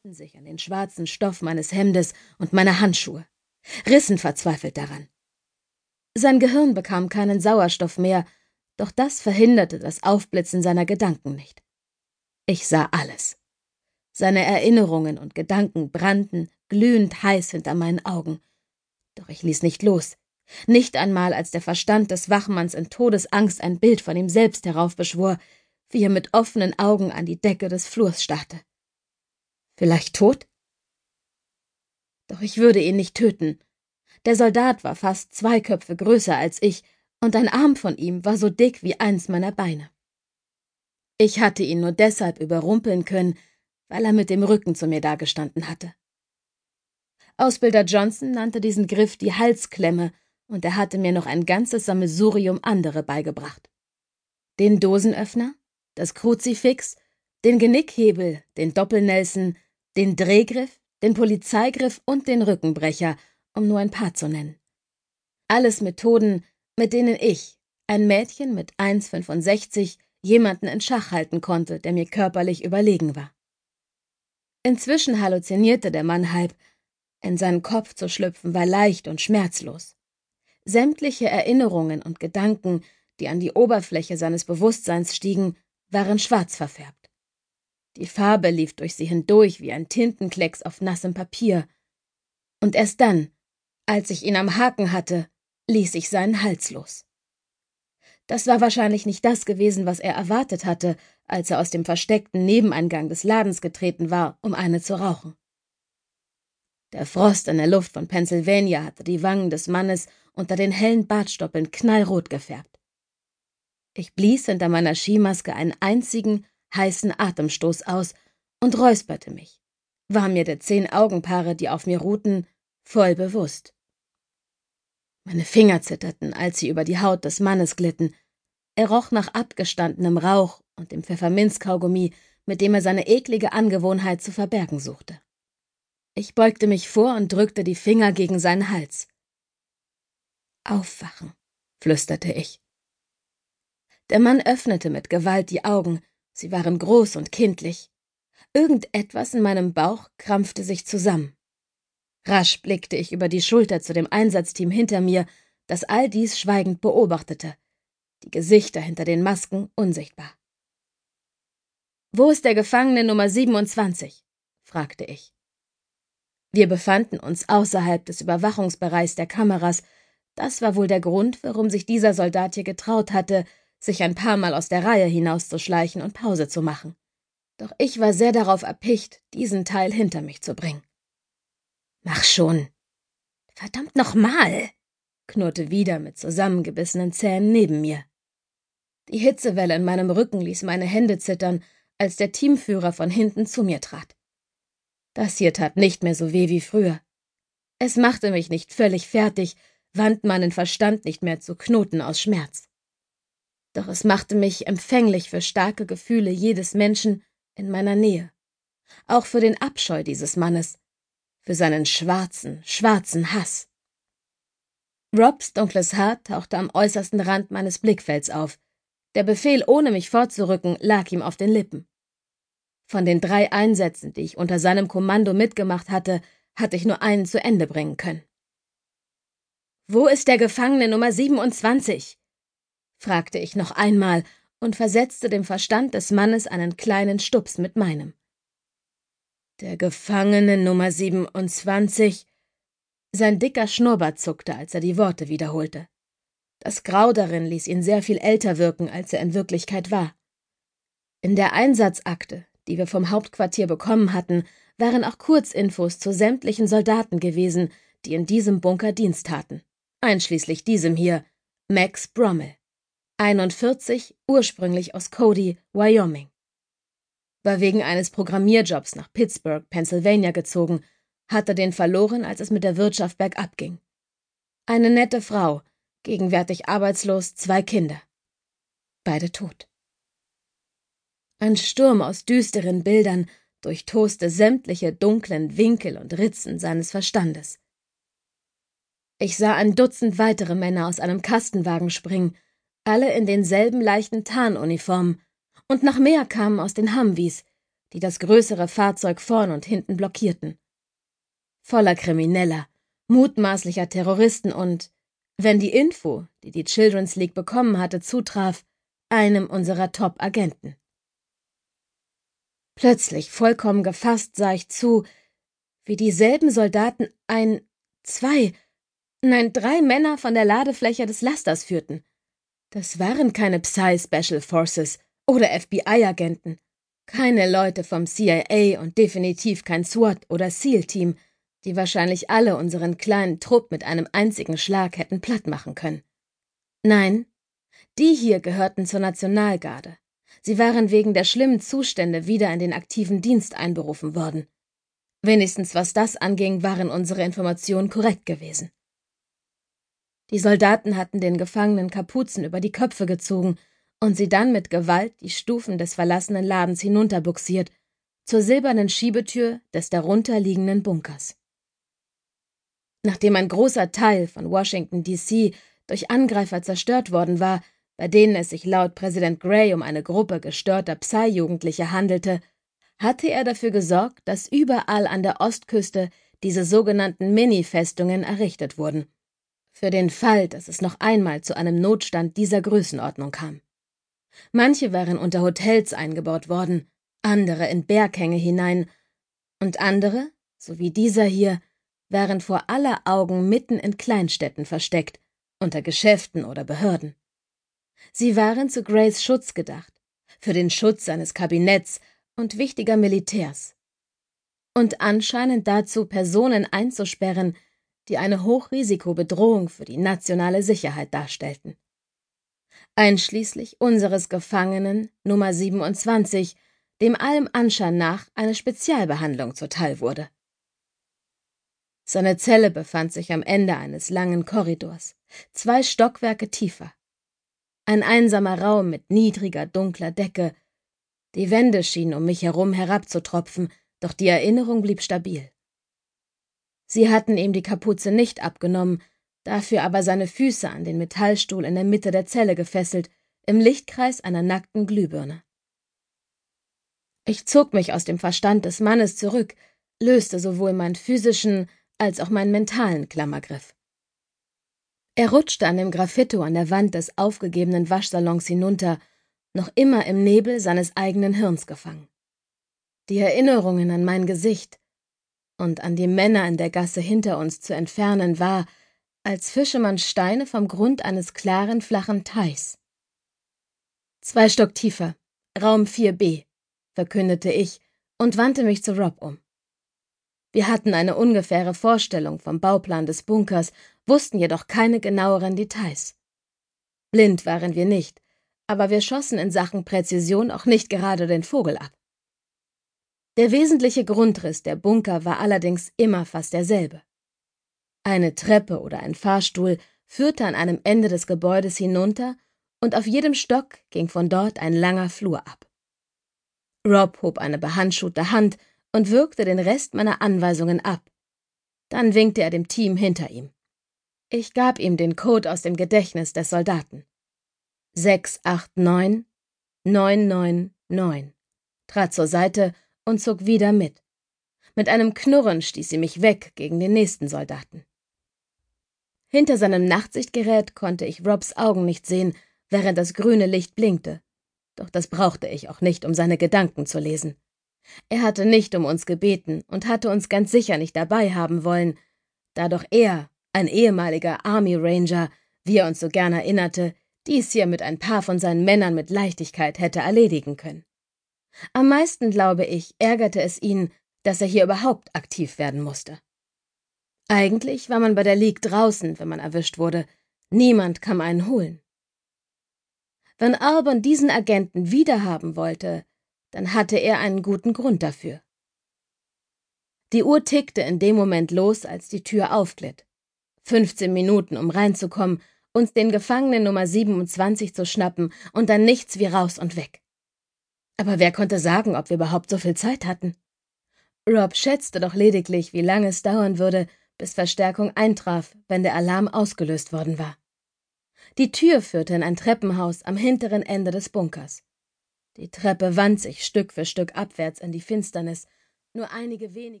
klammerte sich an den schwarzen Stoff meines Hemdes und meiner Handschuhe, rissen verzweifelt daran. Sein Gehirn bekam keinen Sauerstoff mehr, doch das verhinderte das Aufblitzen seiner Gedanken nicht. Ich sah alles. Seine Erinnerungen und Gedanken brannten glühend heiß hinter meinen Augen. Doch ich ließ nicht los, nicht einmal als der Verstand des Wachmanns in Todesangst ein Bild von ihm selbst heraufbeschwor, wie er mit offenen Augen an die Decke des Flurs starrte. Vielleicht tot? Doch ich würde ihn nicht töten. Der Soldat war fast zwei Köpfe größer als ich, und ein Arm von ihm war so dick wie eins meiner Beine. Ich hatte ihn nur deshalb überrumpeln können, weil er mit dem Rücken zu mir dagestanden hatte. Ausbilder Johnson nannte diesen Griff die Halsklemme, und er hatte mir noch ein ganzes Sammelsurium andere beigebracht. Den Dosenöffner, das Kruzifix, den Genickhebel, den Doppelnelson, den Drehgriff, den Polizeigriff und den Rückenbrecher, um nur ein paar zu nennen. Alles Methoden, mit denen ich, ein Mädchen mit 1,65, jemanden in Schach halten konnte, der mir körperlich überlegen war. Inzwischen halluzinierte der Mann halb. In seinen Kopf zu schlüpfen war leicht und schmerzlos. Sämtliche Erinnerungen und Gedanken, die an die Oberfläche seines Bewusstseins stiegen, waren schwarz verfärbt. Die Farbe lief durch sie hindurch wie ein Tintenklecks auf nassem Papier. Und erst dann, als ich ihn am Haken hatte, ließ ich seinen Hals los. Das war wahrscheinlich nicht das gewesen, was er erwartet hatte, als er aus dem versteckten Nebeneingang des Ladens getreten war, um eine zu rauchen. Der Frost in der Luft von Pennsylvania hatte die Wangen des Mannes unter den hellen Bartstoppeln knallrot gefärbt. Ich blies hinter meiner Skimaske einen einzigen, heißen Atemstoß aus und räusperte mich, war mir der zehn Augenpaare, die auf mir ruhten, voll bewusst. Meine Finger zitterten, als sie über die Haut des Mannes glitten. Er roch nach abgestandenem Rauch und dem Pfefferminzkaugummi, mit dem er seine eklige Angewohnheit zu verbergen suchte. Ich beugte mich vor und drückte die Finger gegen seinen Hals. Aufwachen, flüsterte ich. Der Mann öffnete mit Gewalt die Augen, sie waren groß und kindlich. Irgendetwas in meinem Bauch krampfte sich zusammen. Rasch blickte ich über die Schulter zu dem Einsatzteam hinter mir, das all dies schweigend beobachtete, die Gesichter hinter den Masken unsichtbar. Wo ist der Gefangene Nummer 27? fragte ich. Wir befanden uns außerhalb des Überwachungsbereichs der Kameras. Das war wohl der Grund, warum sich dieser Soldat hier getraut hatte, sich ein paar Mal aus der Reihe hinauszuschleichen und Pause zu machen. Doch ich war sehr darauf erpicht, diesen Teil hinter mich zu bringen. Mach schon. Verdammt nochmal, knurrte wieder mit zusammengebissenen Zähnen neben mir. Die Hitzewelle in meinem Rücken ließ meine Hände zittern, als der Teamführer von hinten zu mir trat. Das hier tat nicht mehr so weh wie früher. Es machte mich nicht völlig fertig, wand meinen Verstand nicht mehr zu Knoten aus Schmerz. Doch es machte mich empfänglich für starke Gefühle jedes Menschen in meiner Nähe, auch für den Abscheu dieses Mannes, für seinen schwarzen, schwarzen Hass. Robs dunkles Haar tauchte am äußersten Rand meines Blickfelds auf. Der Befehl, ohne mich fortzurücken, lag ihm auf den Lippen. Von den drei Einsätzen, die ich unter seinem Kommando mitgemacht hatte, hatte ich nur einen zu Ende bringen können. Wo ist der Gefangene Nummer 27? Fragte ich noch einmal und versetzte dem Verstand des Mannes einen kleinen Stups mit meinem. Der Gefangene Nummer 27. Sein dicker Schnurrbart zuckte, als er die Worte wiederholte. Das Grau darin ließ ihn sehr viel älter wirken, als er in Wirklichkeit war. In der Einsatzakte, die wir vom Hauptquartier bekommen hatten, waren auch Kurzinfos zu sämtlichen Soldaten gewesen, die in diesem Bunker Dienst taten, einschließlich diesem hier, Max Brommel, 41, ursprünglich aus Cody, Wyoming war wegen eines Programmierjobs nach Pittsburgh, Pennsylvania gezogen, hatte den verloren, als es mit der Wirtschaft bergab ging. Eine nette Frau, gegenwärtig arbeitslos, zwei Kinder. Beide tot. Ein Sturm aus düsteren Bildern durchtoste sämtliche dunklen Winkel und Ritzen seines Verstandes. Ich sah ein Dutzend weitere Männer aus einem Kastenwagen springen, alle in denselben leichten Tarnuniformen, und noch mehr kamen aus den Humvees, die das größere Fahrzeug vorn und hinten blockierten. Voller Krimineller, mutmaßlicher Terroristen und, wenn die Info, die die Children's League bekommen hatte, zutraf, einem unserer Top-Agenten. Plötzlich, vollkommen gefasst, sah ich zu, wie dieselben Soldaten ein, zwei, nein, drei Männer von der Ladefläche des Lasters führten. Das waren keine Psy Special Forces oder FBI-Agenten, keine Leute vom CIA und definitiv kein SWAT oder SEAL-Team, die wahrscheinlich alle unseren kleinen Trupp mit einem einzigen Schlag hätten platt machen können. Nein, die hier gehörten zur Nationalgarde. Sie waren wegen der schlimmen Zustände wieder in den aktiven Dienst einberufen worden. Wenigstens was das anging, waren unsere Informationen korrekt gewesen. Die Soldaten hatten den Gefangenen Kapuzen über die Köpfe gezogen und sie dann mit Gewalt die Stufen des verlassenen Ladens hinunterbuxiert, zur silbernen Schiebetür des darunter liegenden Bunkers. Nachdem ein großer Teil von Washington DC durch Angreifer zerstört worden war, bei denen es sich laut Präsident Gray um eine Gruppe gestörter Psy-Jugendlicher handelte, hatte er dafür gesorgt, dass überall an der Ostküste diese sogenannten Mini-Festungen errichtet wurden. Für den Fall, dass es noch einmal zu einem Notstand dieser Größenordnung kam. Manche waren unter Hotels eingebaut worden, andere in Berghänge hinein, und andere, so wie dieser hier, waren vor aller Augen mitten in Kleinstädten versteckt, unter Geschäften oder Behörden. Sie waren zu Grays Schutz gedacht, für den Schutz seines Kabinetts und wichtiger Militärs. Und anscheinend dazu, Personen einzusperren, die eine Hochrisikobedrohung für die nationale Sicherheit darstellten. Einschließlich unseres Gefangenen Nummer 27, dem allem Anschein nach eine Spezialbehandlung zuteil wurde. Seine Zelle befand sich am Ende eines langen Korridors, zwei Stockwerke tiefer. Ein einsamer Raum mit niedriger, dunkler Decke. Die Wände schienen um mich herum herabzutropfen, doch die Erinnerung blieb stabil. Sie hatten ihm die Kapuze nicht abgenommen, dafür aber seine Füße an den Metallstuhl in der Mitte der Zelle gefesselt, im Lichtkreis einer nackten Glühbirne. Ich zog mich aus dem Verstand des Mannes zurück, löste sowohl meinen physischen als auch meinen mentalen Klammergriff. Er rutschte an dem Graffito an der Wand des aufgegebenen Waschsalons hinunter, noch immer im Nebel seines eigenen Hirns gefangen. Die Erinnerungen an mein Gesicht und an die Männer in der Gasse hinter uns zu entfernen war, als fische man Steine vom Grund eines klaren, flachen Teichs. Zwei Stock tiefer, Raum 4b, verkündete ich und wandte mich zu Rob um. Wir hatten eine ungefähre Vorstellung vom Bauplan des Bunkers, wussten jedoch keine genaueren Details. Blind waren wir nicht, aber wir schossen in Sachen Präzision auch nicht gerade den Vogel ab. Der wesentliche Grundriss der Bunker war allerdings immer fast derselbe. Eine Treppe oder ein Fahrstuhl führte an einem Ende des Gebäudes hinunter und auf jedem Stock ging von dort ein langer Flur ab. Rob hob eine behandschuhte Hand und wirkte den Rest meiner Anweisungen ab. Dann winkte er dem Team hinter ihm. Ich gab ihm den Code aus dem Gedächtnis des Soldaten. 689 999, trat zur Seite und zog wieder mit. Mit einem Knurren stieß sie mich weg gegen den nächsten Soldaten. Hinter seinem Nachtsichtgerät konnte ich Robs Augen nicht sehen, während das grüne Licht blinkte. Doch das brauchte ich auch nicht, um seine Gedanken zu lesen. Er hatte nicht um uns gebeten und hatte uns ganz sicher nicht dabei haben wollen, da doch er, ein ehemaliger Army Ranger, wie er uns so gern erinnerte, dies hier mit ein paar von seinen Männern mit Leichtigkeit hätte erledigen können. Am meisten, glaube ich, ärgerte es ihn, dass er hier überhaupt aktiv werden musste. Eigentlich war man bei der League draußen, wenn man erwischt wurde. Niemand kam einen holen. Wenn Alban diesen Agenten wiederhaben wollte, dann hatte er einen guten Grund dafür. Die Uhr tickte in dem Moment los, als die Tür aufglitt. 15 Minuten, um reinzukommen, uns den Gefangenen Nummer 27 zu schnappen und dann nichts wie raus und weg. Aber wer konnte sagen, ob wir überhaupt so viel Zeit hatten? Rob schätzte doch lediglich, wie lange es dauern würde, bis Verstärkung eintraf, wenn der Alarm ausgelöst worden war. Die Tür führte in ein Treppenhaus am hinteren Ende des Bunkers. Die Treppe wand sich Stück für Stück abwärts in die Finsternis, nur einige wenige